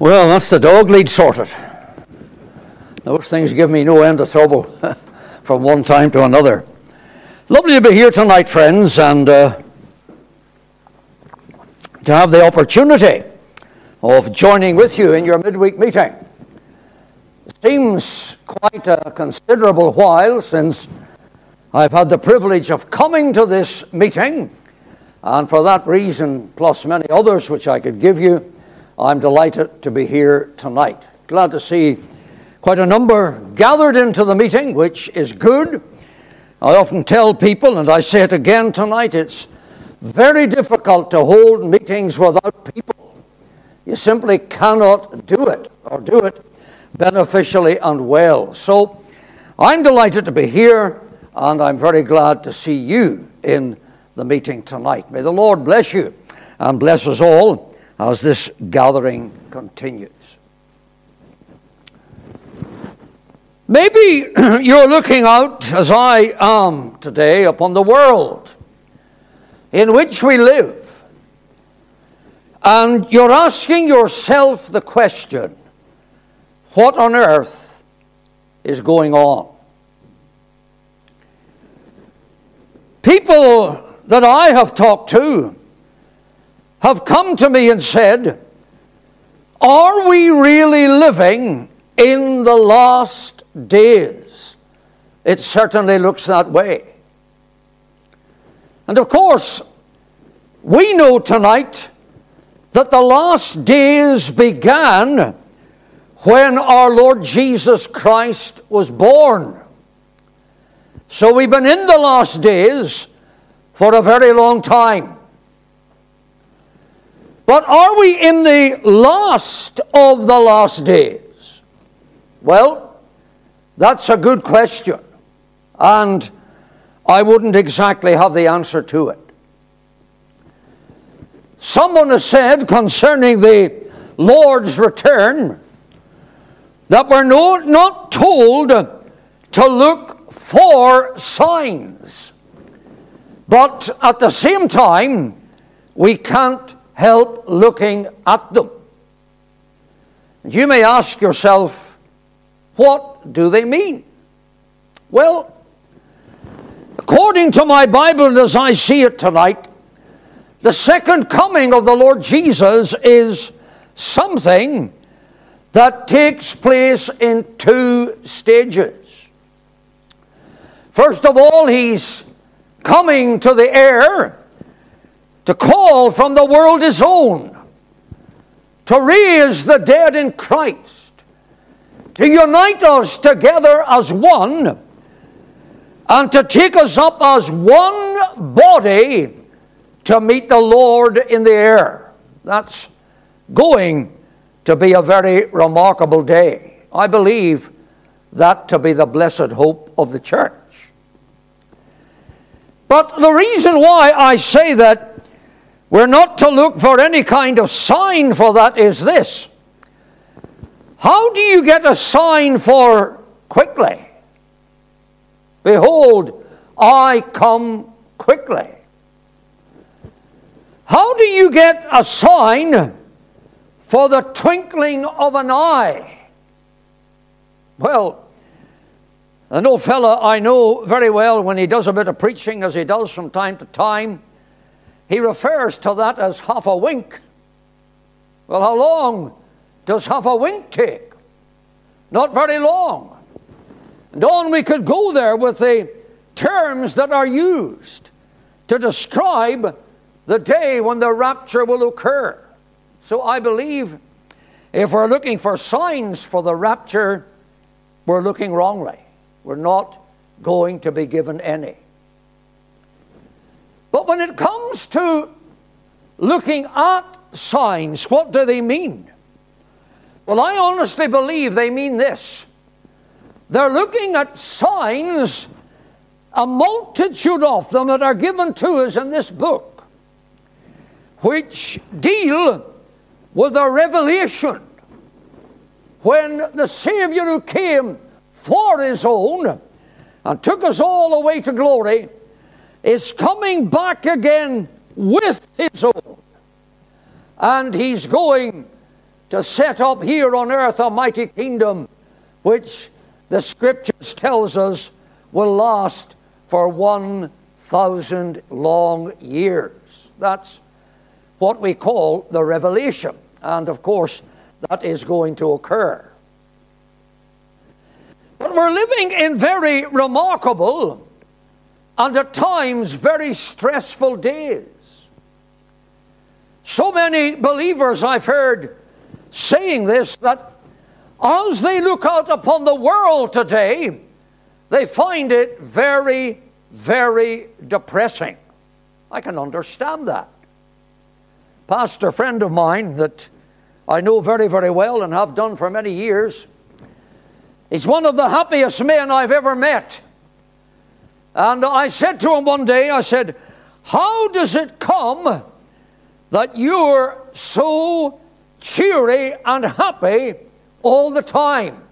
Well, that's the dog lead sorted. Those things give me no end of trouble from one time to another. Lovely to be here tonight, friends, and uh, to have the opportunity of joining with you in your midweek meeting. It seems quite a considerable while since I've had the privilege of coming to this meeting, and for that reason, plus many others which I could give you, I'm delighted to be here tonight. Glad to see quite a number gathered into the meeting, which is good. I often tell people, and I say it again tonight, it's very difficult to hold meetings without people. You simply cannot do it or do it beneficially and well. So I'm delighted to be here, and I'm very glad to see you in the meeting tonight. May the Lord bless you and bless us all as this gathering continues. Maybe you're looking out, as I am today, upon the world in which we live, and you're asking yourself the question what on earth is going on? People that I have talked to have come to me and said, Are we really living in the last days? It certainly looks that way. And of course, we know tonight that the last days began when our Lord Jesus Christ was born. So we've been in the last days for a very long time. But are we in the last of the last days? Well, that's a good question. And I wouldn't exactly have the answer to it. Someone has said concerning the Lord's return that we're no, not told to look for signs. But at the same time, we can't help looking at them. And you may ask yourself, what do they mean? Well, according to my Bible and as I see it tonight, the second coming of the Lord Jesus is something that takes place in two stages. First of all, he's coming to the air to call from the world his own, to raise the dead in Christ, to unite us together as one, and to take us up as one body to meet the Lord in the air. That's going to be a very remarkable day. I believe that to be the blessed hope of the church. But the reason why I say that we're not to look for any kind of sign for that, is this. How do you get a sign for quickly? Behold, I come quickly. How do you get a sign for the twinkling of an eye? Well, an old fellow I know very well when he does a bit of preaching, as he does from time to time, he refers to that as half a wink. Well, how long does half a wink take? Not very long. And on we could go there with the terms that are used to describe the day when the rapture will occur. So I believe if we're looking for signs for the rapture, we're looking wrongly. We're not going to be given any. But when it comes to looking at signs, what do they mean? Well, I honestly believe they mean this. They're looking at signs, a multitude of them that are given to us in this book, which deal with a revelation. When the Savior who came for his own and took us all away to glory is coming back again with his own. And he's going to set up here on earth a mighty kingdom which the scriptures tells us will last for 1,000 long years. That's what we call the revelation. And of course, that is going to occur. But we're living in very remarkable and at times very stressful days. So many believers I've heard saying this that as they look out upon the world today, they find it very, very depressing. I can understand that. Pastor friend of mine that I know very, very well and have done for many years. He's one of the happiest men I've ever met. And I said to him one day, I said, How does it come that you're so cheery and happy all the time?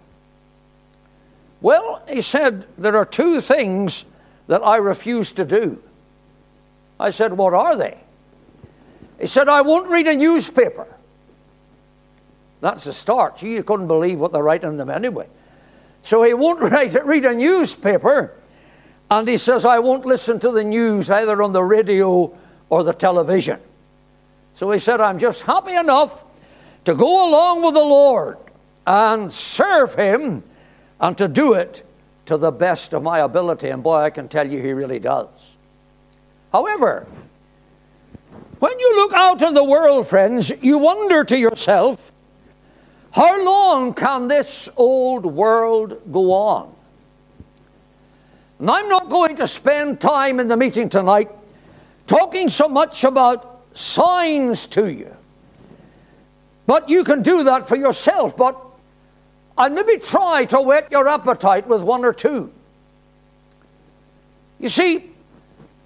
Well, he said, There are two things that I refuse to do. I said, What are they? He said, I won't read a newspaper. That's a start. You couldn't believe what they're writing them anyway. So he won't write, read a newspaper, and he says, I won't listen to the news either on the radio or the television. So he said, I'm just happy enough to go along with the Lord and serve Him and to do it to the best of my ability. And boy, I can tell you, He really does. However, when you look out in the world, friends, you wonder to yourself, how long can this old world go on? And I'm not going to spend time in the meeting tonight talking so much about signs to you. But you can do that for yourself. But I maybe try to whet your appetite with one or two. You see,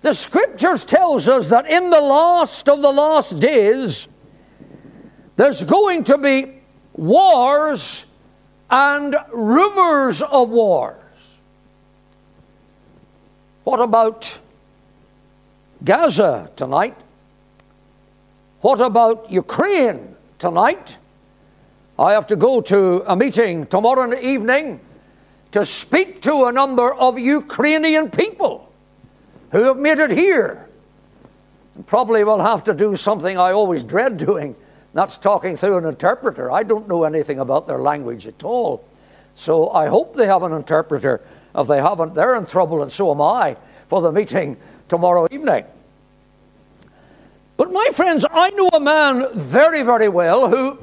the scriptures tells us that in the last of the last days, there's going to be wars and rumors of wars. What about Gaza tonight? What about Ukraine tonight? I have to go to a meeting tomorrow evening to speak to a number of Ukrainian people who have made it here. And probably will have to do something I always dread doing that's talking through an interpreter. I don't know anything about their language at all. So I hope they have an interpreter. If they haven't, they're in trouble, and so am I for the meeting tomorrow evening. But my friends, I know a man very, very well who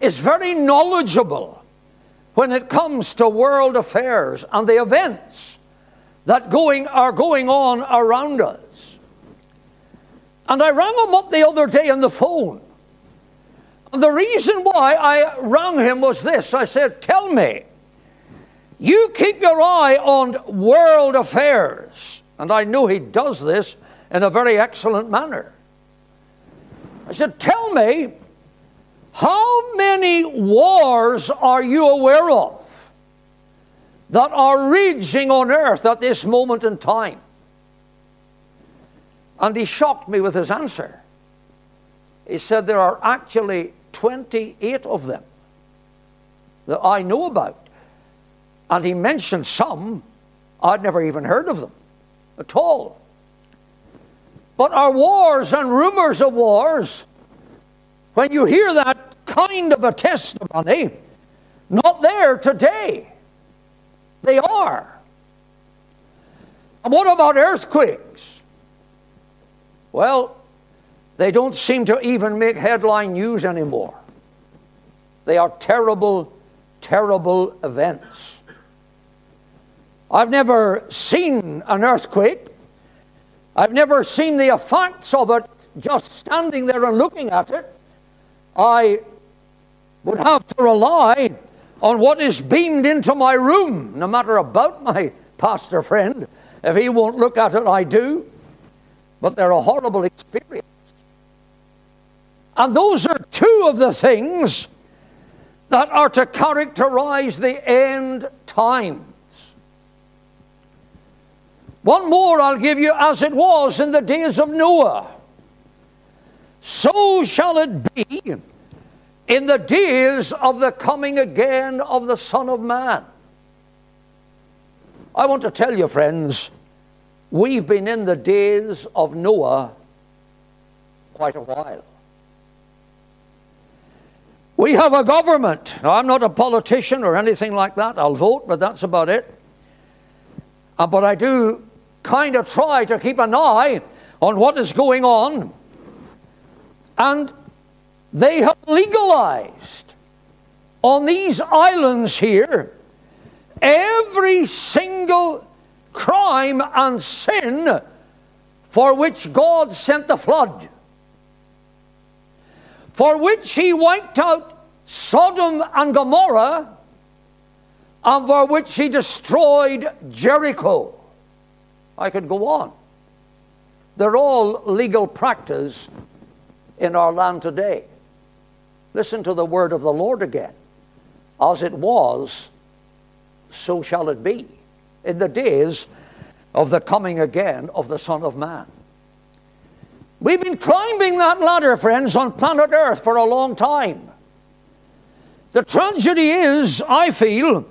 is very knowledgeable when it comes to world affairs and the events that going, are going on around us. And I rang him up the other day on the phone And the reason why I rang him was this I said, Tell me, you keep your eye on world affairs. And I know he does this in a very excellent manner. I said, Tell me, how many wars are you aware of that are raging on earth at this moment in time? And he shocked me with his answer. He said, There are actually 28 of them that I know about. And he mentioned some, I'd never even heard of them at all. But our wars and rumors of wars, when you hear that kind of a testimony, not there today. They are. And what about earthquakes? Well, they don't seem to even make headline news anymore. They are terrible, terrible events. I've never seen an earthquake. I've never seen the effects of it just standing there and looking at it. I would have to rely on what is beamed into my room, no matter about my pastor friend. If he won't look at it, I do. But they're a horrible experience. And those are two of the things that are to characterize the end times. One more I'll give you as it was in the days of Noah. So shall it be in the days of the coming again of the Son of Man. I want to tell you, friends, we've been in the days of Noah quite a while. We have a government. Now, I'm not a politician or anything like that. I'll vote, but that's about it. Uh, but I do kind of try to keep an eye on what is going on. And they have legalized on these islands here every single crime and sin for which God sent the flood, for which He wiped out Sodom and Gomorrah, and for which He destroyed Jericho. I could go on. They're all legal practice in our land today. Listen to the word of the Lord again. As it was, so shall it be in the days of the coming again of the Son of Man. We've been climbing that ladder, friends, on planet Earth for a long time. The tragedy is, I feel,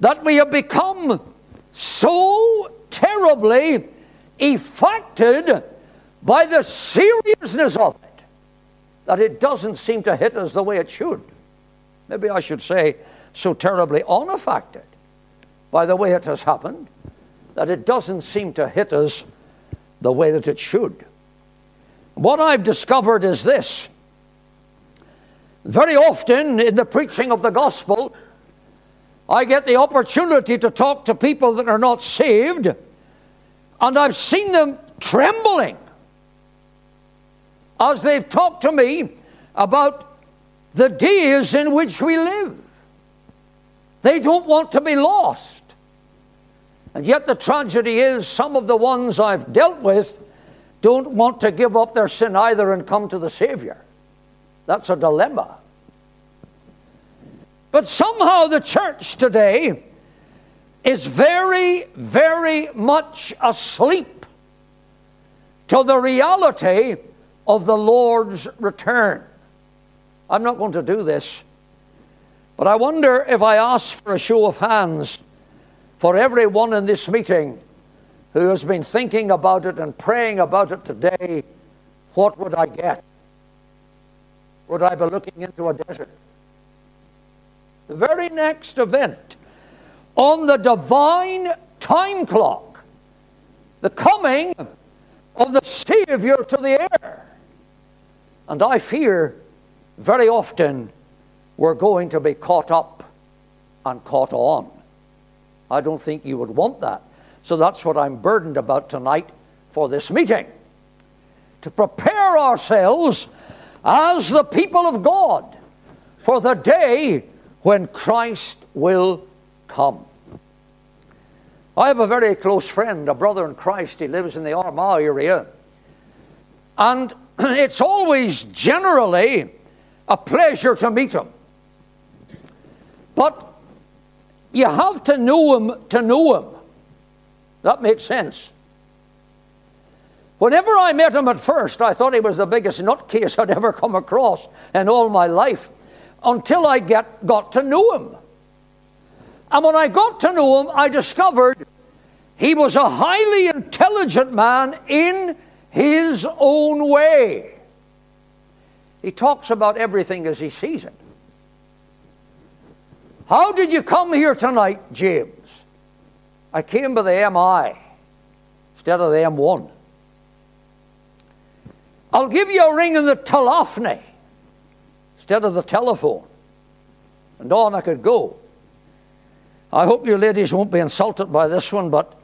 that we have become so terribly affected by the seriousness of it that it doesn't seem to hit us the way it should. Maybe I should say, so terribly unaffected by the way it has happened that it doesn't seem to hit us the way that it should. What I've discovered is this very often in the preaching of the gospel, I get the opportunity to talk to people that are not saved, and I've seen them trembling as they've talked to me about the days in which we live. They don't want to be lost. And yet, the tragedy is some of the ones I've dealt with don't want to give up their sin either and come to the Savior. That's a dilemma. But somehow the church today is very, very much asleep to the reality of the Lord's return. I'm not going to do this, but I wonder if I ask for a show of hands for everyone in this meeting who has been thinking about it and praying about it today, what would I get? Would I be looking into a desert? The very next event on the divine time clock, the coming of the Savior to the air. And I fear very often we're going to be caught up and caught on. I don't think you would want that. So that's what I'm burdened about tonight for this meeting. To prepare ourselves as the people of God for the day when Christ will come. I have a very close friend, a brother in Christ. He lives in the Armagh area. And it's always generally a pleasure to meet him. But you have to know him to know him. That makes sense. Whenever I met him at first, I thought he was the biggest nutcase I'd ever come across in all my life until I get, got to know him. And when I got to know him, I discovered he was a highly intelligent man in his own way. He talks about everything as he sees it. How did you come here tonight, James? I came by the MI instead of the M1. I'll give you a ring in the telephony instead of the telephone. And on I could go. I hope you ladies won't be insulted by this one, but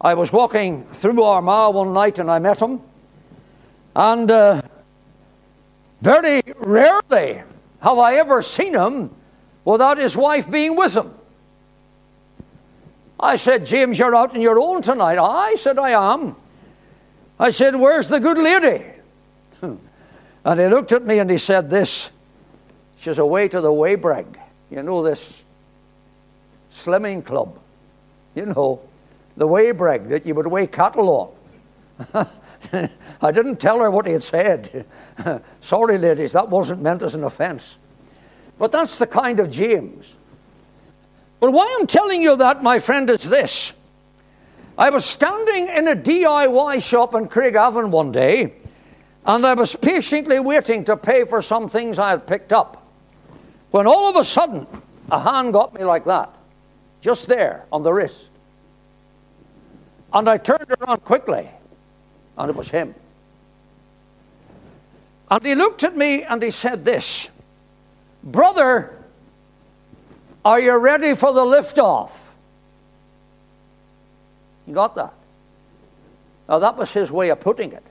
I was walking through Armagh one night and I met him. And uh, very rarely have I ever seen him without his wife being with him. I said, James, you're out on your own tonight. I said, I am. I said, Where's the good lady? and he looked at me and he said, This. She's away to the Waybreg. You know, this slimming club. You know, the Waybreg that you would weigh cattle on. I didn't tell her what he had said. Sorry, ladies, that wasn't meant as an offense. But that's the kind of James. But why I'm telling you that, my friend, is this. I was standing in a DIY shop in Craigavon one day, and I was patiently waiting to pay for some things I had picked up. When all of a sudden, a hand got me like that, just there on the wrist. And I turned around quickly, and it was him. And he looked at me and he said this Brother, are you ready for the liftoff? You got that? Now, that was his way of putting it.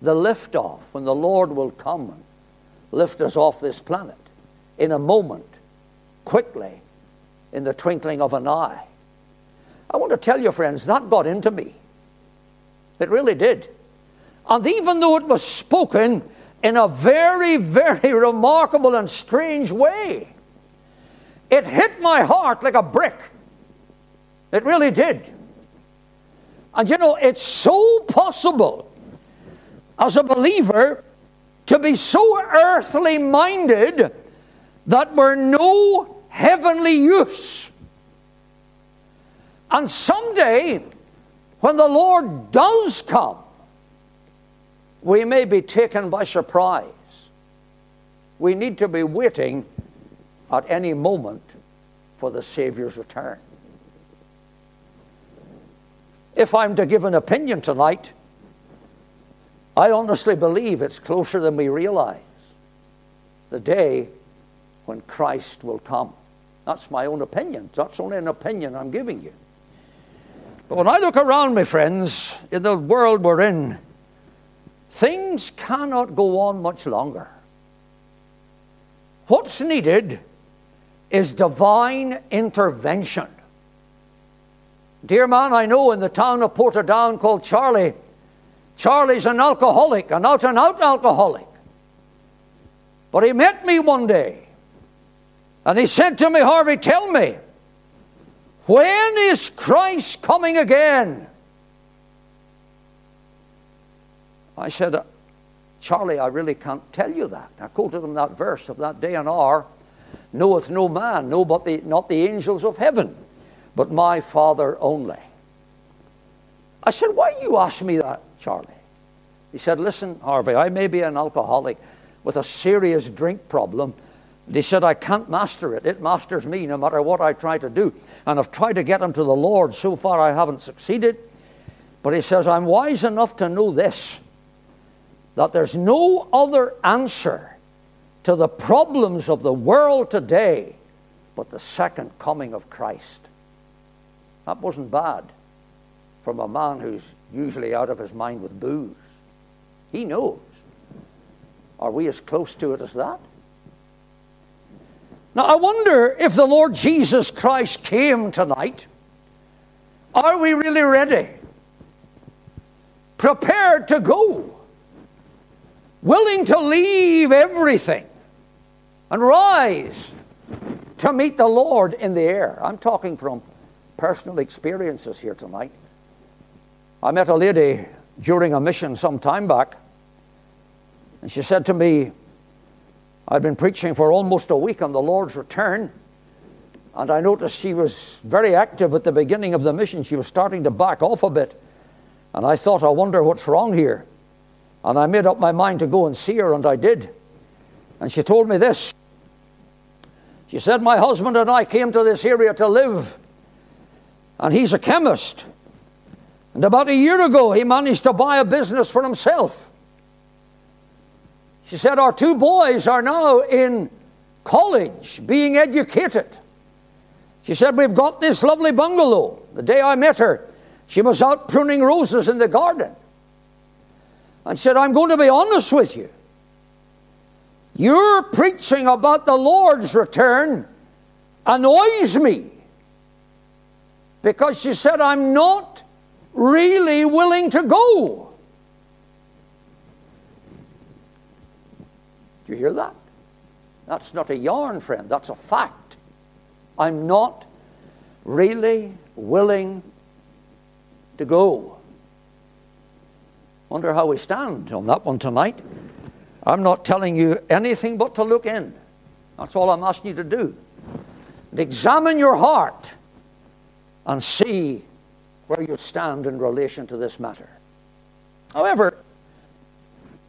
The liftoff, when the Lord will come and lift us off this planet in a moment, quickly, in the twinkling of an eye. I want to tell you, friends, that got into me. It really did. And even though it was spoken in a very, very remarkable and strange way, it hit my heart like a brick. It really did. And you know, it's so possible as a believer to be so earthly minded that we're no heavenly use. And someday, when the Lord does come, we may be taken by surprise. We need to be waiting at any moment for the Savior's return. If I'm to give an opinion tonight, I honestly believe it's closer than we realize. The day when Christ will come. That's my own opinion. That's only an opinion I'm giving you. But when I look around, my friends, in the world we're in, things cannot go on much longer. What's needed is divine intervention. Dear man, I know in the town of Portadown called Charlie, Charlie's an alcoholic, an out and out alcoholic. But he met me one day and he said to me, Harvey, tell me, when is Christ coming again? I said, uh, Charlie, I really can't tell you that. I quoted him that verse of that day and hour knoweth no man, no, but the, not the angels of heaven, but my Father only. I said, Why you ask me that, Charlie? He said, Listen, Harvey, I may be an alcoholic with a serious drink problem, he said, I can't master it. It masters me no matter what I try to do. And I've tried to get him to the Lord. So far, I haven't succeeded. But he says, I'm wise enough to know this that there's no other answer to the problems of the world today but the second coming of Christ. That wasn't bad from a man who's usually out of his mind with booze. He knows. Are we as close to it as that? Now, I wonder if the Lord Jesus Christ came tonight, are we really ready? Prepared to go? Willing to leave everything and rise to meet the Lord in the air? I'm talking from personal experiences here tonight. I met a lady during a mission some time back, and she said to me, I'd been preaching for almost a week on the Lord's return, and I noticed she was very active at the beginning of the mission. She was starting to back off a bit. And I thought, I wonder what's wrong here. And I made up my mind to go and see her, and I did. And she told me this. She said, My husband and I came to this area to live, and he's a chemist. And about a year ago, he managed to buy a business for himself. She said, Our two boys are now in college being educated. She said, We've got this lovely bungalow. The day I met her, she was out pruning roses in the garden. And said, I'm going to be honest with you. Your preaching about the Lord's return annoys me. Because she said, I'm not really willing to go. Do you hear that? That's not a yarn, friend. That's a fact. I'm not really willing to go. Wonder how we stand on that one tonight. I'm not telling you anything but to look in. That's all I'm asking you to do. And examine your heart and see where you stand in relation to this matter. However,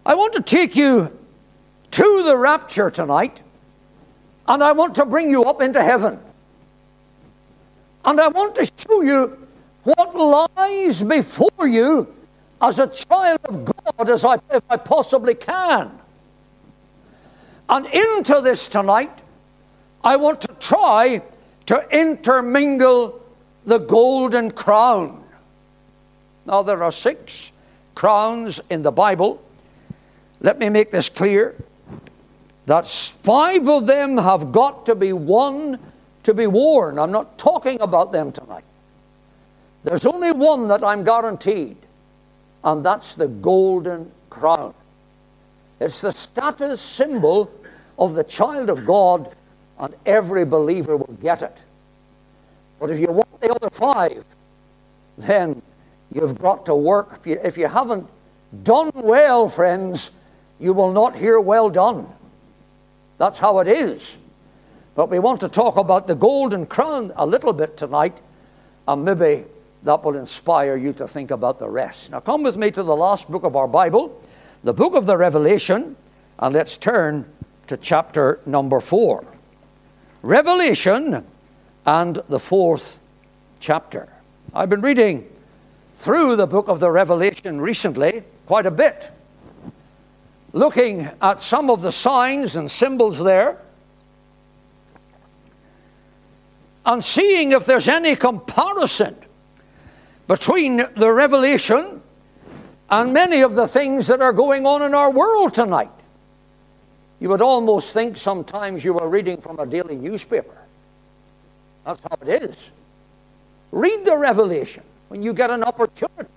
I want to take you to the rapture tonight, and I want to bring you up into heaven. And I want to show you what lies before you as a child of God as I, if I possibly can. And into this tonight, I want to try to intermingle the golden crown. Now, there are six crowns in the Bible. Let me make this clear that five of them have got to be one to be worn. I'm not talking about them tonight. There's only one that I'm guaranteed, and that's the golden crown. It's the status symbol of the child of God, and every believer will get it. But if you want the other five, then you've got to work. If you, if you haven't done well, friends, you will not hear well done. That's how it is. But we want to talk about the golden crown a little bit tonight, and maybe that will inspire you to think about the rest. Now, come with me to the last book of our Bible, the book of the Revelation, and let's turn to chapter number four. Revelation and the fourth chapter. I've been reading through the book of the Revelation recently quite a bit, looking at some of the signs and symbols there and seeing if there's any comparison between the revelation and many of the things that are going on in our world tonight. You would almost think sometimes you were reading from a daily newspaper. That's how it is. Read the revelation when you get an opportunity.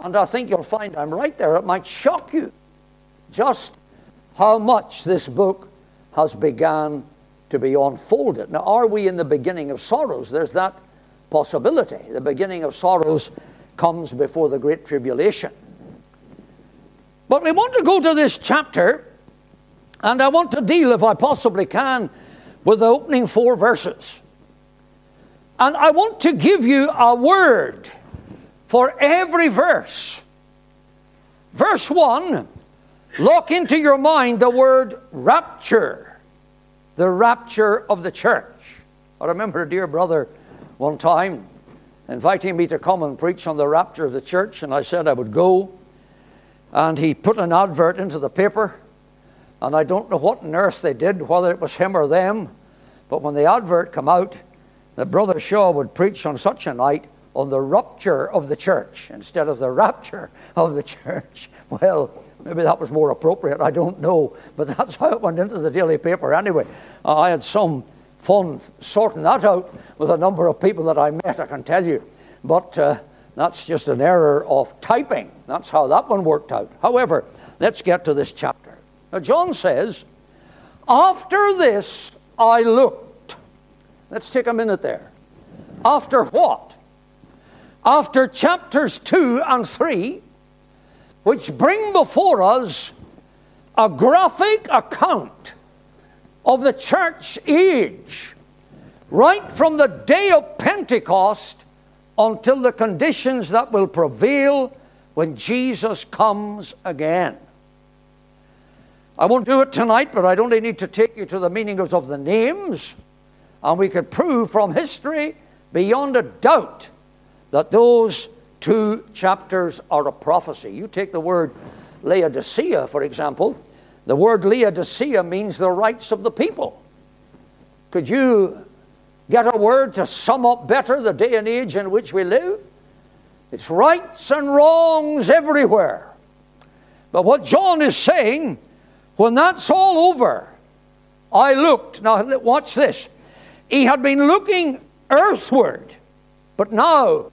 And I think you'll find I'm right there. It might shock you just how much this book has begun to be unfolded. Now, are we in the beginning of sorrows? There's that possibility. The beginning of sorrows comes before the Great Tribulation. But we want to go to this chapter, and I want to deal, if I possibly can, with the opening four verses. And I want to give you a word for every verse. Verse 1, lock into your mind the word rapture, the rapture of the church. I remember a dear brother one time inviting me to come and preach on the rapture of the church, and I said I would go. And he put an advert into the paper, and I don't know what on earth they did, whether it was him or them, but when the advert came out, that Brother Shaw would preach on such a night on the rupture of the church instead of the rapture of the church. Well, maybe that was more appropriate, I don't know, but that's how it went into the daily paper anyway. I had some fun sorting that out with a number of people that I met, I can tell you. But uh, that's just an error of typing. That's how that one worked out. However, let's get to this chapter. Now, John says, After this I looked. Let's take a minute there. After what? After chapters 2 and 3, which bring before us a graphic account of the church age, right from the day of Pentecost until the conditions that will prevail when Jesus comes again. I won't do it tonight, but I'd only need to take you to the meanings of the names, and we could prove from history beyond a doubt that those two chapters are a prophecy. You take the word Laodicea, for example, the word Laodicea means the rights of the people. Could you get a word to sum up better the day and age in which we live? It's rights and wrongs everywhere. But what John is saying, when that's all over, I looked. Now, watch this. He had been looking earthward, but now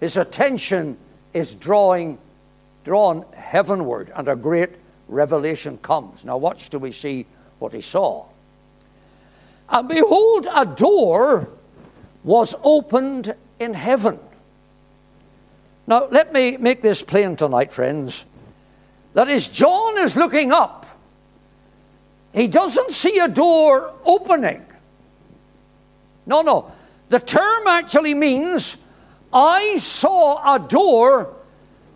his attention is drawing, drawn heavenward, and a great revelation comes. Now, watch till we see what he saw. And behold, a door was opened in heaven. Now, let me make this plain tonight, friends. that as John is looking up, he doesn't see a door opening. No, no. The term actually means I saw a door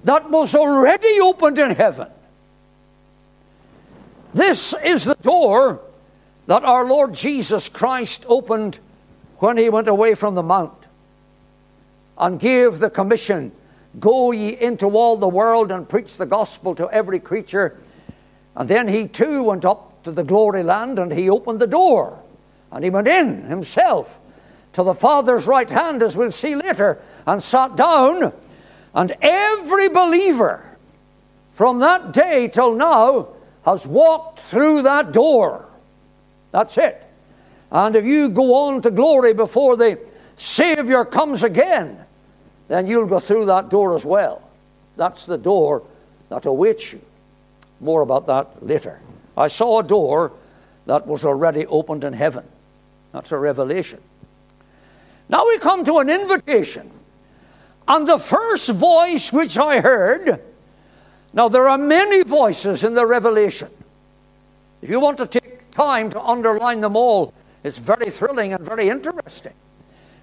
that was already opened in heaven. This is the door that our Lord Jesus Christ opened when he went away from the mount and gave the commission Go ye into all the world and preach the gospel to every creature. And then he too went up to the glory land and he opened the door. And he went in himself to the Father's right hand, as we'll see later, and sat down. And every believer from that day till now has walked through that door. That's it. And if you go on to glory before the Savior comes again, then you'll go through that door as well. That's the door that awaits you. More about that later. I saw a door that was already opened in heaven. That's a revelation. Now we come to an invitation. And the first voice which I heard, now there are many voices in the revelation. If you want to take time to underline them all, it's very thrilling and very interesting.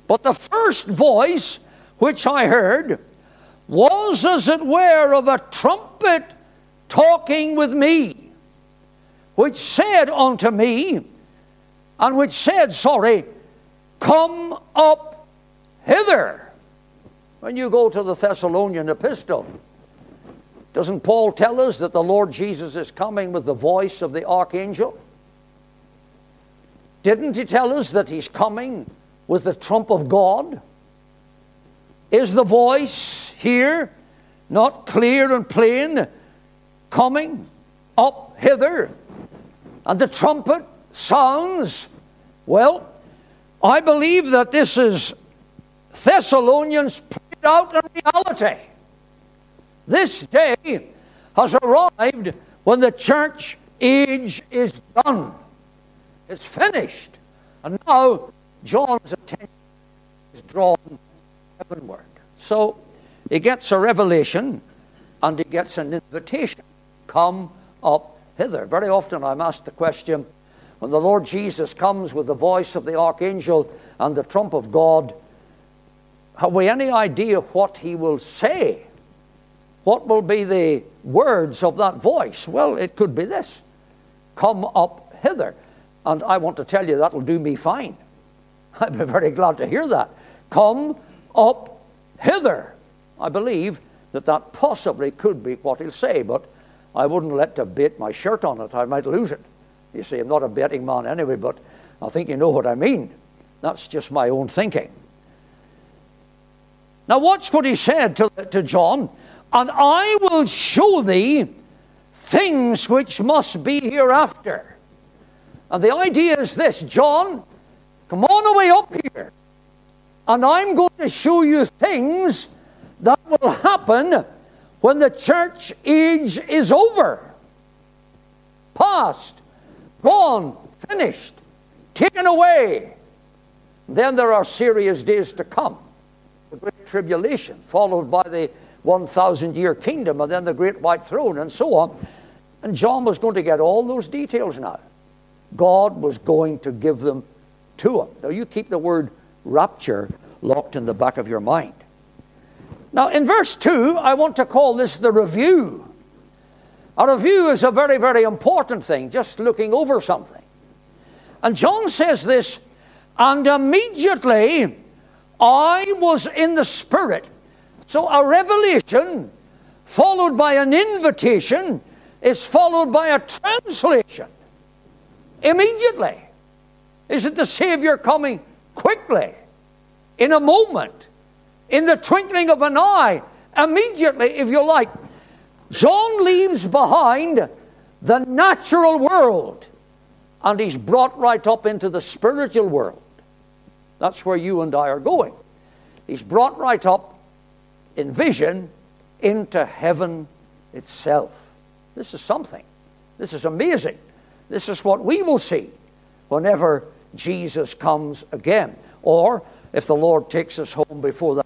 But the first voice which I heard was, as it were, of a trumpet talking with me, which said unto me, and which said, sorry, Come up hither. When you go to the Thessalonian epistle, doesn't Paul tell us that the Lord Jesus is coming with the voice of the archangel? Didn't he tell us that he's coming with the trump of God? Is the voice here not clear and plain coming up hither? And the trumpet sounds. Well, I believe that this is Thessalonians out in reality. This day has arrived when the church age is done. It's finished. And now John's attention is drawn heavenward. So he gets a revelation and he gets an invitation. Come up hither. Very often I'm asked the question when the Lord Jesus comes with the voice of the archangel and the trump of God, have we any idea what he will say? What will be the words of that voice? Well, it could be this Come up hither. And I want to tell you that'll do me fine. I'd be very glad to hear that. Come up hither. I believe that that possibly could be what he'll say, but I wouldn't let to bait my shirt on it. I might lose it. You see, I'm not a betting man anyway, but I think you know what I mean. That's just my own thinking. Now, watch what he said to, to John. And I will show thee things which must be hereafter. And the idea is this John, come on the way up here. And I'm going to show you things that will happen when the church age is over. Past gone, finished, taken away. Then there are serious days to come. Tribulation, followed by the 1,000 year kingdom, and then the great white throne, and so on. And John was going to get all those details now. God was going to give them to him. Now, you keep the word rapture locked in the back of your mind. Now, in verse 2, I want to call this the review a review is a very, very important thing, just looking over something. And John says this, and immediately I was in the Spirit. So a revelation followed by an invitation is followed by a translation. Immediately. Is it the Savior coming quickly? In a moment? In the twinkling of an eye? Immediately, if you like. John leaves behind the natural world and he's brought right up into the spiritual world. That's where you and I are going. He's brought right up in vision into heaven itself. This is something. This is amazing. This is what we will see whenever Jesus comes again, or if the Lord takes us home before that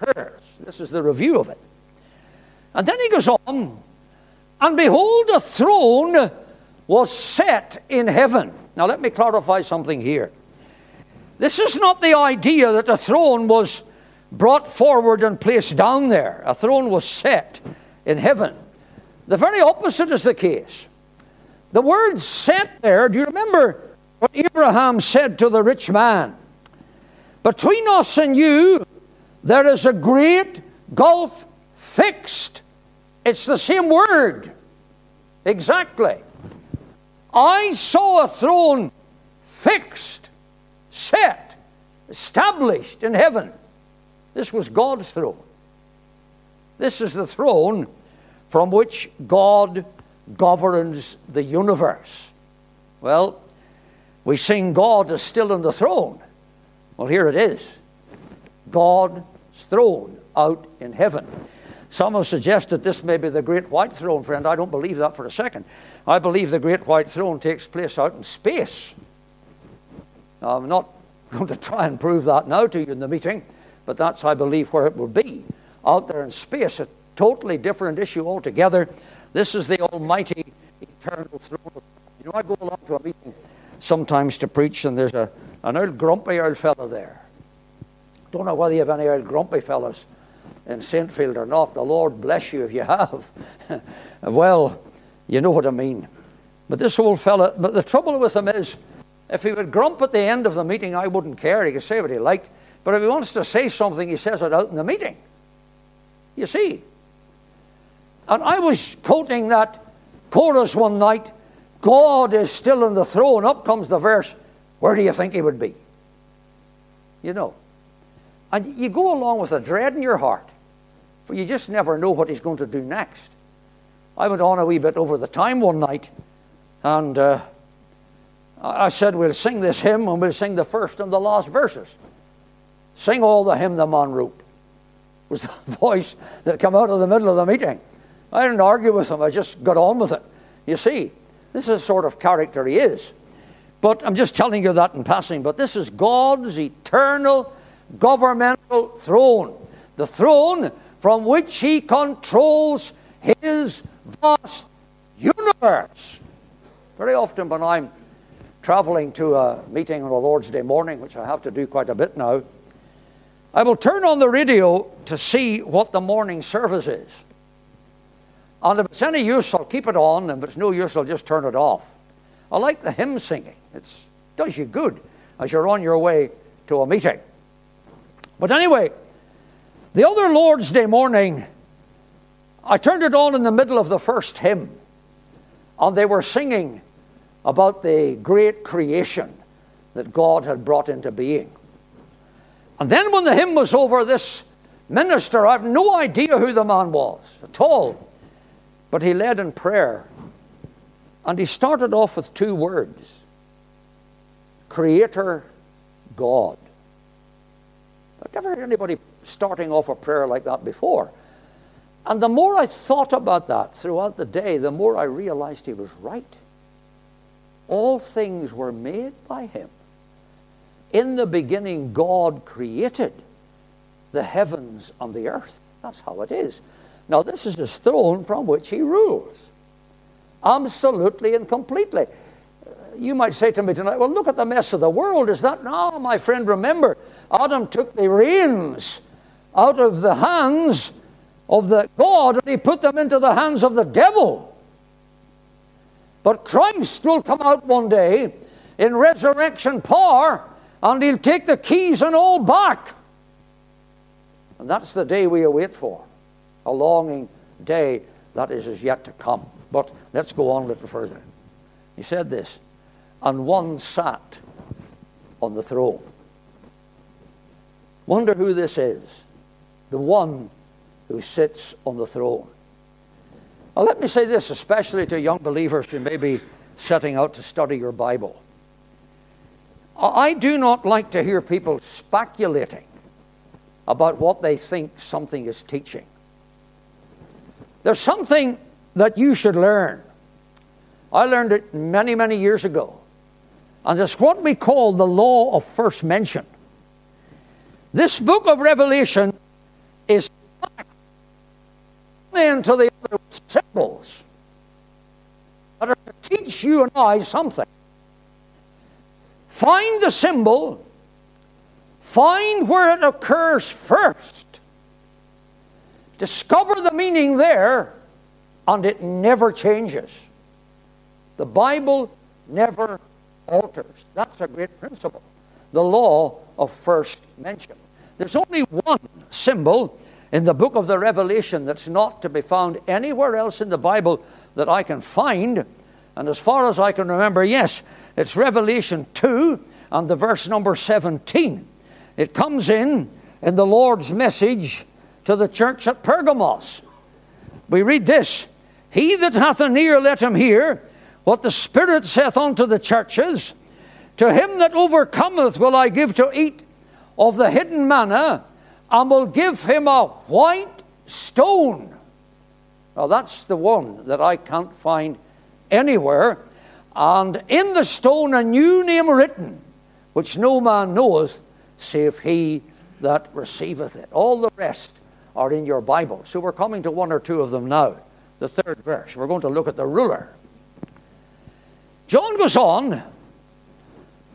occurs. This is the review of it. And then he goes on And behold, a throne was set in heaven. Now, let me clarify something here. This is not the idea that a throne was brought forward and placed down there. A throne was set in heaven. The very opposite is the case. The word set there, do you remember what Abraham said to the rich man? Between us and you, there is a great gulf fixed. It's the same word. Exactly. I saw a throne fixed, set, established in heaven. This was God's throne. This is the throne from which God governs the universe. Well, we sing God is still on the throne. Well, here it is God's throne out in heaven. Some have suggested this may be the great white throne, friend. I don't believe that for a second. I believe the great white throne takes place out in space. I'm not going to try and prove that now to you in the meeting, but that's, I believe, where it will be. Out there in space, a totally different issue altogether. This is the almighty, eternal throne. You know, I go along to a meeting sometimes to preach, and there's a, an old grumpy old fellow there. Don't know whether you have any old grumpy fellows in Saintfield or not. The Lord bless you if you have. well, you know what I mean. But this old fella, but the trouble with him is, if he would grump at the end of the meeting, I wouldn't care. He could say what he liked. But if he wants to say something, he says it out in the meeting. You see. And I was quoting that chorus one night God is still on the throne. Up comes the verse. Where do you think he would be? You know. And you go along with a dread in your heart. For you just never know what he's going to do next. I went on a wee bit over the time one night, and uh, I said, We'll sing this hymn and we'll sing the first and the last verses. Sing all the hymn the man wrote, was the voice that came out of the middle of the meeting. I didn't argue with him, I just got on with it. You see, this is the sort of character he is. But I'm just telling you that in passing. But this is God's eternal governmental throne. The throne from which he controls his vast universe. Very often, when I'm traveling to a meeting on a Lord's Day morning, which I have to do quite a bit now, I will turn on the radio to see what the morning service is. And if it's any use, I'll keep it on, and if it's no use, I'll just turn it off. I like the hymn singing, it does you good as you're on your way to a meeting. But anyway, the other Lord's Day morning, I turned it on in the middle of the first hymn, and they were singing about the great creation that God had brought into being. And then when the hymn was over, this minister, I have no idea who the man was at all, but he led in prayer. And he started off with two words Creator God. I've never heard anybody starting off a prayer like that before. And the more I thought about that throughout the day, the more I realized he was right. All things were made by him. In the beginning, God created the heavens and the earth. That's how it is. Now, this is his throne from which he rules. Absolutely and completely. You might say to me tonight, well, look at the mess of the world. Is that? No, my friend, remember, Adam took the reins out of the hands of the God and he put them into the hands of the devil. But Christ will come out one day in resurrection power and he'll take the keys and all back. And that's the day we await for. A longing day that is as yet to come. But let's go on a little further. He said this, and one sat on the throne. Wonder who this is. The one who sits on the throne. Now, let me say this, especially to young believers who may be setting out to study your Bible. I do not like to hear people speculating about what they think something is teaching. There's something that you should learn. I learned it many, many years ago. And it's what we call the law of first mention. This book of Revelation is into the other symbols. that are to teach you and I something. Find the symbol, find where it occurs first, discover the meaning there, and it never changes. The Bible never alters. That's a great principle. The law of first mention. There's only one symbol in the book of the Revelation that's not to be found anywhere else in the Bible that I can find. And as far as I can remember, yes, it's Revelation 2 and the verse number 17. It comes in in the Lord's message to the church at Pergamos. We read this He that hath an ear, let him hear what the Spirit saith unto the churches. To him that overcometh will I give to eat of the hidden manna, and will give him a white stone. Now, that's the one that I can't find anywhere. And in the stone, a new name written, which no man knoweth, save he that receiveth it. All the rest are in your Bible. So we're coming to one or two of them now. The third verse. We're going to look at the ruler. John goes on,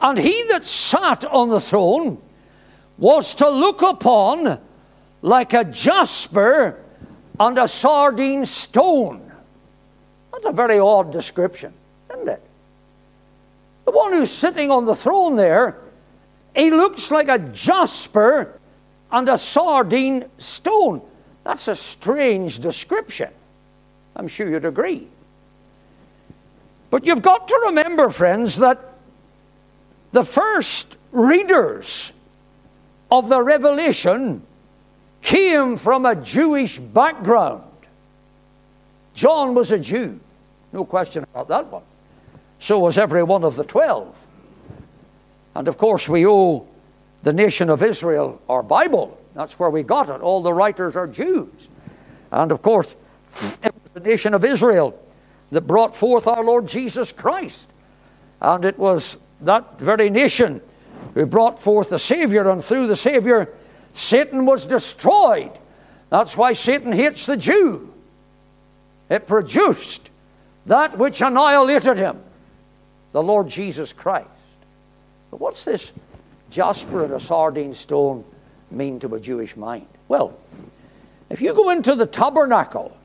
and he that sat on the throne was to look upon like a jasper and a sardine stone. That's a very odd description, isn't it? The one who's sitting on the throne there, he looks like a jasper and a sardine stone. That's a strange description. I'm sure you'd agree. But you've got to remember, friends, that the first readers of the Revelation came from a Jewish background. John was a Jew, no question about that one. So was every one of the twelve. And of course, we owe the nation of Israel our Bible. That's where we got it. All the writers are Jews. And of course, it was the nation of Israel that brought forth our Lord Jesus Christ. And it was that very nation who brought forth the Savior, and through the Savior, Satan was destroyed. That's why Satan hates the Jew. It produced that which annihilated him, the Lord Jesus Christ. But what's this jasper and a sardine stone mean to a Jewish mind? Well, if you go into the tabernacle,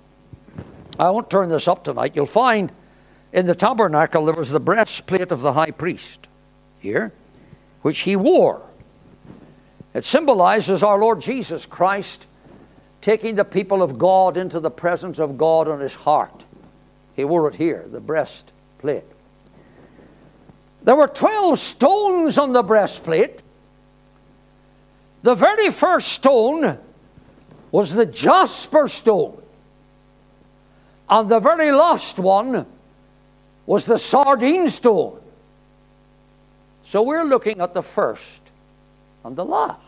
I won't turn this up tonight, you'll find in the tabernacle there was the breastplate of the high priest here, which he wore. It symbolizes our Lord Jesus Christ taking the people of God into the presence of God on his heart. He wore it here, the breastplate. There were 12 stones on the breastplate. The very first stone was the jasper stone. And the very last one was the sardine stone. So we're looking at the first and the last.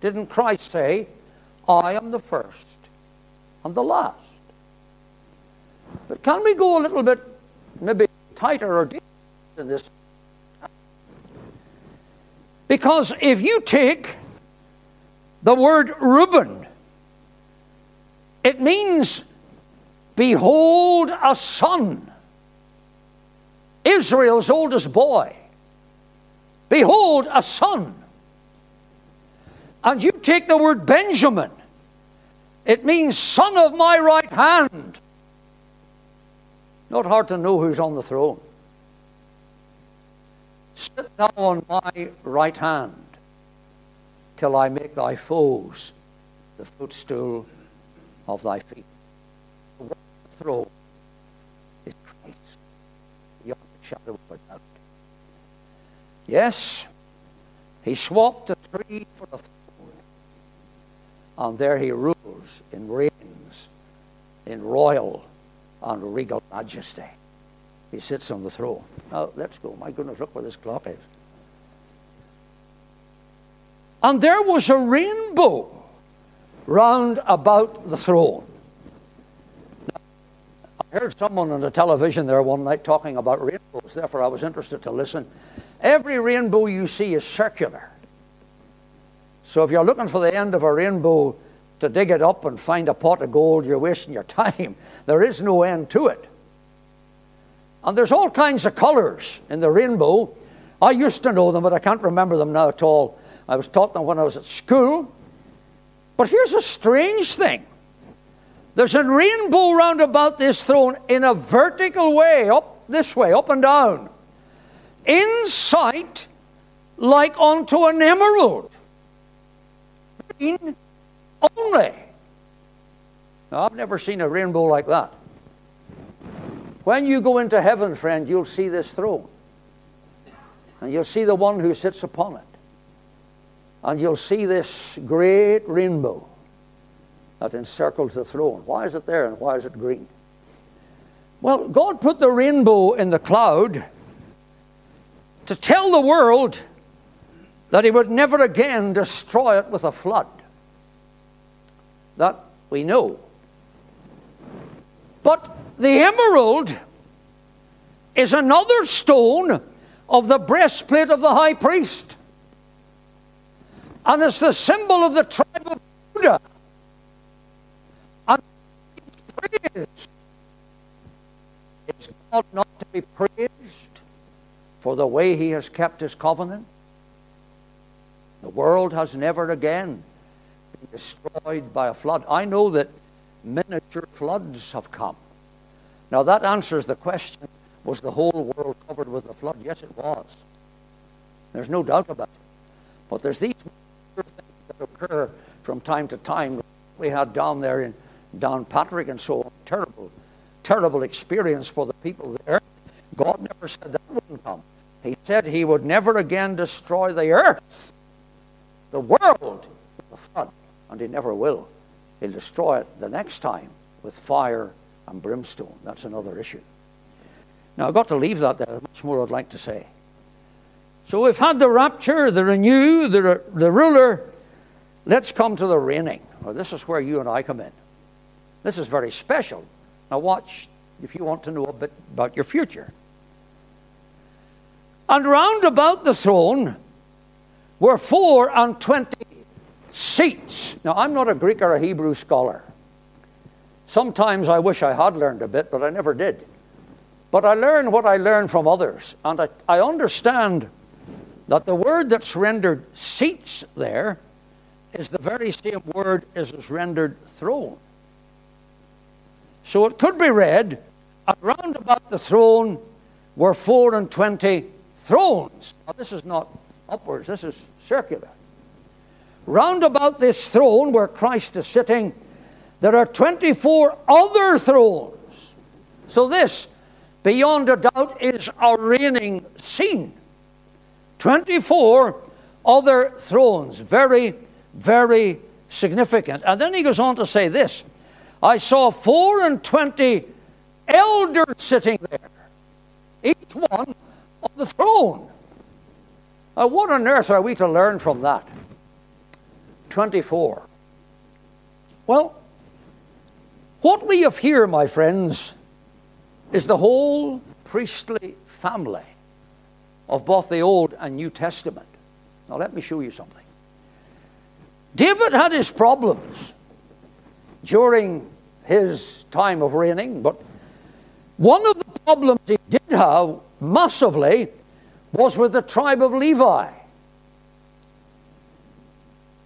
Didn't Christ say, I am the first and the last? But can we go a little bit maybe tighter or deeper in this? Because if you take the word Reuben, it means, behold a son. Israel's oldest boy. Behold, a son. And you take the word Benjamin, it means son of my right hand. Not hard to know who's on the throne. Sit thou on my right hand till I make thy foes the footstool of thy feet. The throne is Christ, beyond the shadow of a. Yes, he swapped the tree for the throne. And there he rules in reigns, in royal and regal majesty. He sits on the throne. Now, let's go. My goodness, look where this clock is. And there was a rainbow round about the throne. Now, I heard someone on the television there one night talking about rainbows, therefore I was interested to listen. Every rainbow you see is circular. So if you're looking for the end of a rainbow to dig it up and find a pot of gold, you're wasting your time. There is no end to it. And there's all kinds of colors in the rainbow. I used to know them, but I can't remember them now at all. I was taught them when I was at school. But here's a strange thing there's a rainbow round about this throne in a vertical way, up this way, up and down. In sight, like unto an emerald. Green only. Now, I've never seen a rainbow like that. When you go into heaven, friend, you'll see this throne. And you'll see the one who sits upon it. And you'll see this great rainbow that encircles the throne. Why is it there and why is it green? Well, God put the rainbow in the cloud to tell the world that He would never again destroy it with a flood. That we know. But the emerald is another stone of the breastplate of the high priest. And it's the symbol of the tribe of Judah. And it's praised. Is God not to be praised for the way he has kept his covenant? The world has never again been destroyed by a flood. I know that miniature floods have come. Now, that answers the question was the whole world covered with a flood? Yes, it was. There's no doubt about it. But there's these things that occur from time to time. We had down there in Downpatrick and so on. Terrible, terrible experience for the people there. God never said that wouldn't come. He said he would never again destroy the earth, the world, a flood. And he never will. He'll destroy it the next time with fire and brimstone. That's another issue. Now, I've got to leave that there. There's much more I'd like to say. So we've had the rapture, the renew, the, the ruler. Let's come to the reigning. Well, this is where you and I come in. This is very special. Now, watch if you want to know a bit about your future. And round about the throne were four and twenty seats. Now, I'm not a Greek or a Hebrew scholar. Sometimes I wish I had learned a bit, but I never did. But I learn what I learn from others, and I, I understand that the word that's rendered seats there is the very same word as is rendered throne. So it could be read, around about the throne were four and twenty thrones. Now, this is not upwards, this is circular. Round about this throne where Christ is sitting, there are 24 other thrones. So, this, beyond a doubt, is a reigning scene. 24 other thrones. Very, very significant. And then he goes on to say this I saw four and twenty elders sitting there, each one on the throne. Now, what on earth are we to learn from that? 24. Well, what we have here, my friends, is the whole priestly family of both the Old and New Testament. Now, let me show you something. David had his problems during his time of reigning, but one of the problems he did have massively was with the tribe of Levi.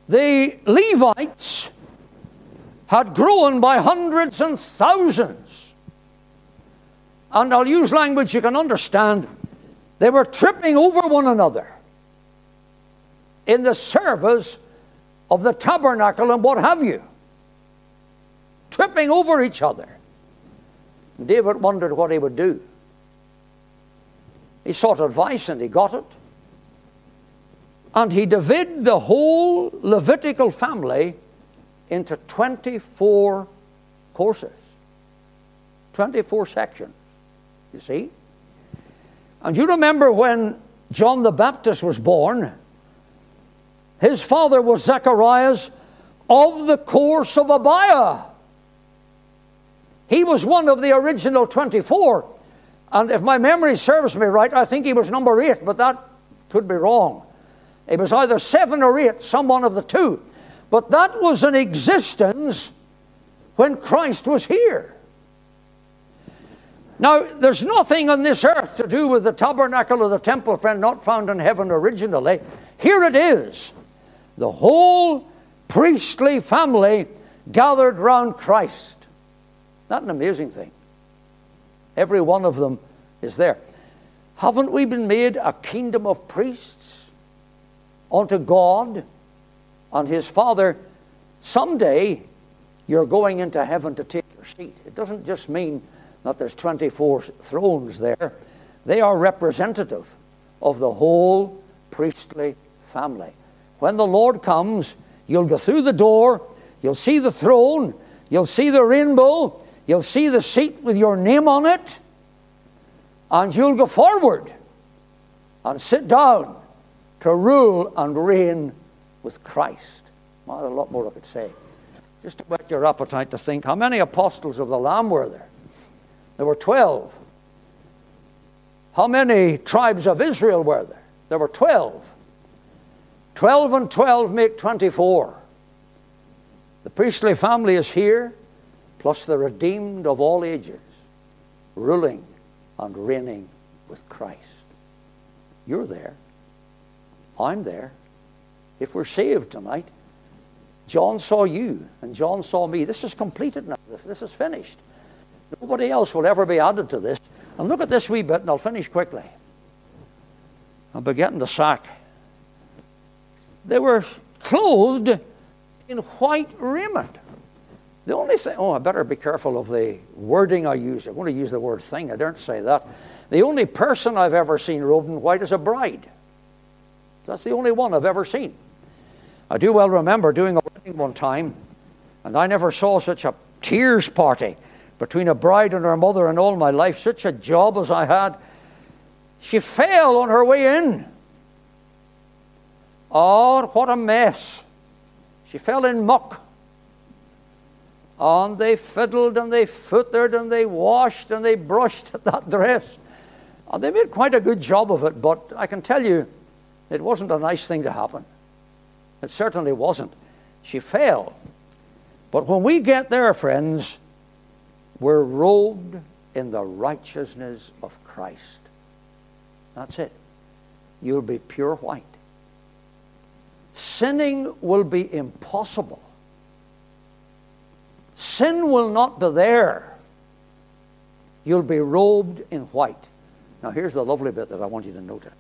The Levites had grown by hundreds and thousands. And I'll use language you can understand. They were tripping over one another in the service of the tabernacle and what have you. Tripping over each other. David wondered what he would do. He sought advice and he got it. And he divided the whole Levitical family into 24 courses, 24 sections, you see. And you remember when John the Baptist was born, his father was Zacharias of the course of Abia. He was one of the original 24. And if my memory serves me right, I think he was number eight, but that could be wrong. It was either seven or eight, some one of the two. But that was an existence when Christ was here. Now, there's nothing on this earth to do with the tabernacle or the temple, friend, not found in heaven originally. Here it is. The whole priestly family gathered round Christ. Not an amazing thing. Every one of them is there. Haven't we been made a kingdom of priests unto God and His Father? Someday you're going into heaven to take your seat. It doesn't just mean that there's 24 thrones there, they are representative of the whole priestly family. When the Lord comes, you'll go through the door, you'll see the throne, you'll see the rainbow, you'll see the seat with your name on it, and you'll go forward and sit down to rule and reign with Christ. Well, a lot more I could say. Just to whet your appetite to think how many apostles of the Lamb were there? There were 12. How many tribes of Israel were there? There were 12. 12 and 12 make 24. The priestly family is here, plus the redeemed of all ages, ruling and reigning with Christ. You're there. I'm there. If we're saved tonight, John saw you and John saw me. This is completed now. This is finished. Nobody else will ever be added to this. And look at this wee bit, and I'll finish quickly. I'll be getting the sack. They were clothed in white raiment. The only thing, oh, I better be careful of the wording I use. I'm going to use the word thing, I don't say that. The only person I've ever seen robed in white is a bride. That's the only one I've ever seen. I do well remember doing a wedding one time, and I never saw such a tears party between a bride and her mother in all my life, such a job as I had. She fell on her way in. Oh, what a mess. She fell in muck. And they fiddled and they footered and they washed and they brushed at that dress. And they made quite a good job of it, but I can tell you, it wasn't a nice thing to happen. It certainly wasn't. She fell. But when we get there, friends, we're robed in the righteousness of Christ. That's it. You'll be pure white. Sinning will be impossible Sin will not be there. You'll be robed in white. Now, here's the lovely bit that I want you to notice.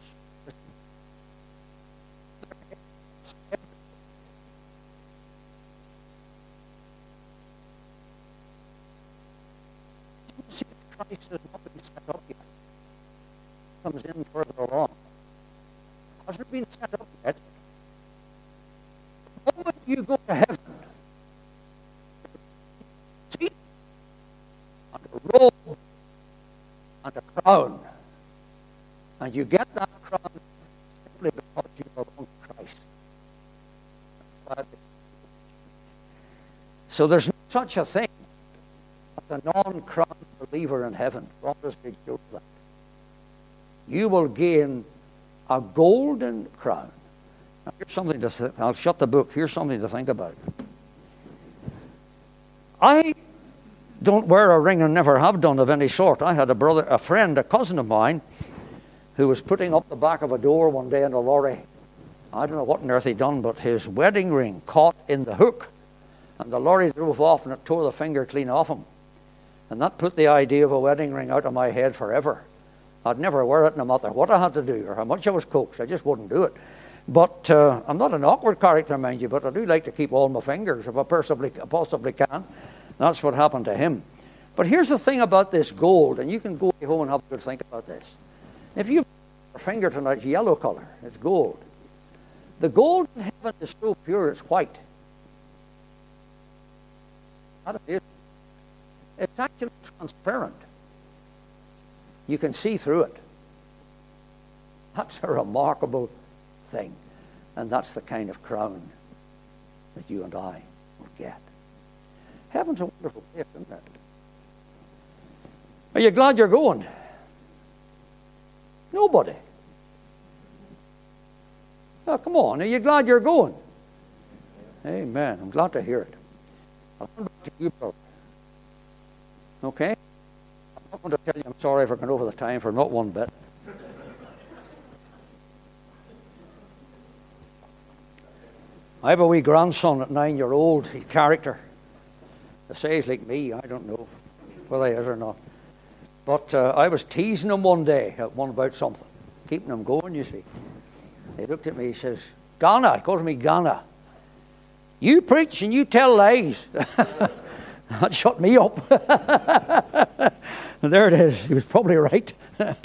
Christ has not been set up yet. Comes in further along. Hasn't been set up yet. The moment you go to heaven, robe and a crown. And you get that crown simply because you belong to Christ. So there's no such a thing as a non-crowned believer in heaven. Promise me that. You will gain a golden crown. Now, here's something to. I'll shut the book. Here's something to think about. I don't wear a ring and never have done of any sort. I had a brother, a friend, a cousin of mine, who was putting up the back of a door one day in a lorry. I don't know what on earth he'd done, but his wedding ring caught in the hook, and the lorry drove off and it tore the finger clean off him. And that put the idea of a wedding ring out of my head forever. I'd never wear it no matter what I had to do or how much I was coaxed. I just wouldn't do it. But uh, I'm not an awkward character, mind you, but I do like to keep all my fingers if I possibly, possibly can. That's what happened to him. But here's the thing about this gold, and you can go home and have a good think about this. If you your finger tonight, it's yellow color, it's gold. The gold in heaven is so pure, it's white. It's actually transparent. You can see through it. That's a remarkable thing. And that's the kind of crown that you and I will get. Heaven's a wonderful place, isn't it? Are you glad you're going? Nobody. Oh, come on. Are you glad you're going? Amen. I'm glad to hear it. I'll come back to you, brother. Okay? I'm not going to tell you, I'm sorry for going over the time for not one bit. I have a wee grandson at nine year old, he's character. The size like me, I don't know whether he is or not. But uh, I was teasing him one day, uh, one about something, keeping him going, you see. He looked at me, he says, Ghana, he calls me Ghana. You preach and you tell lies. that shut me up. there it is. He was probably right.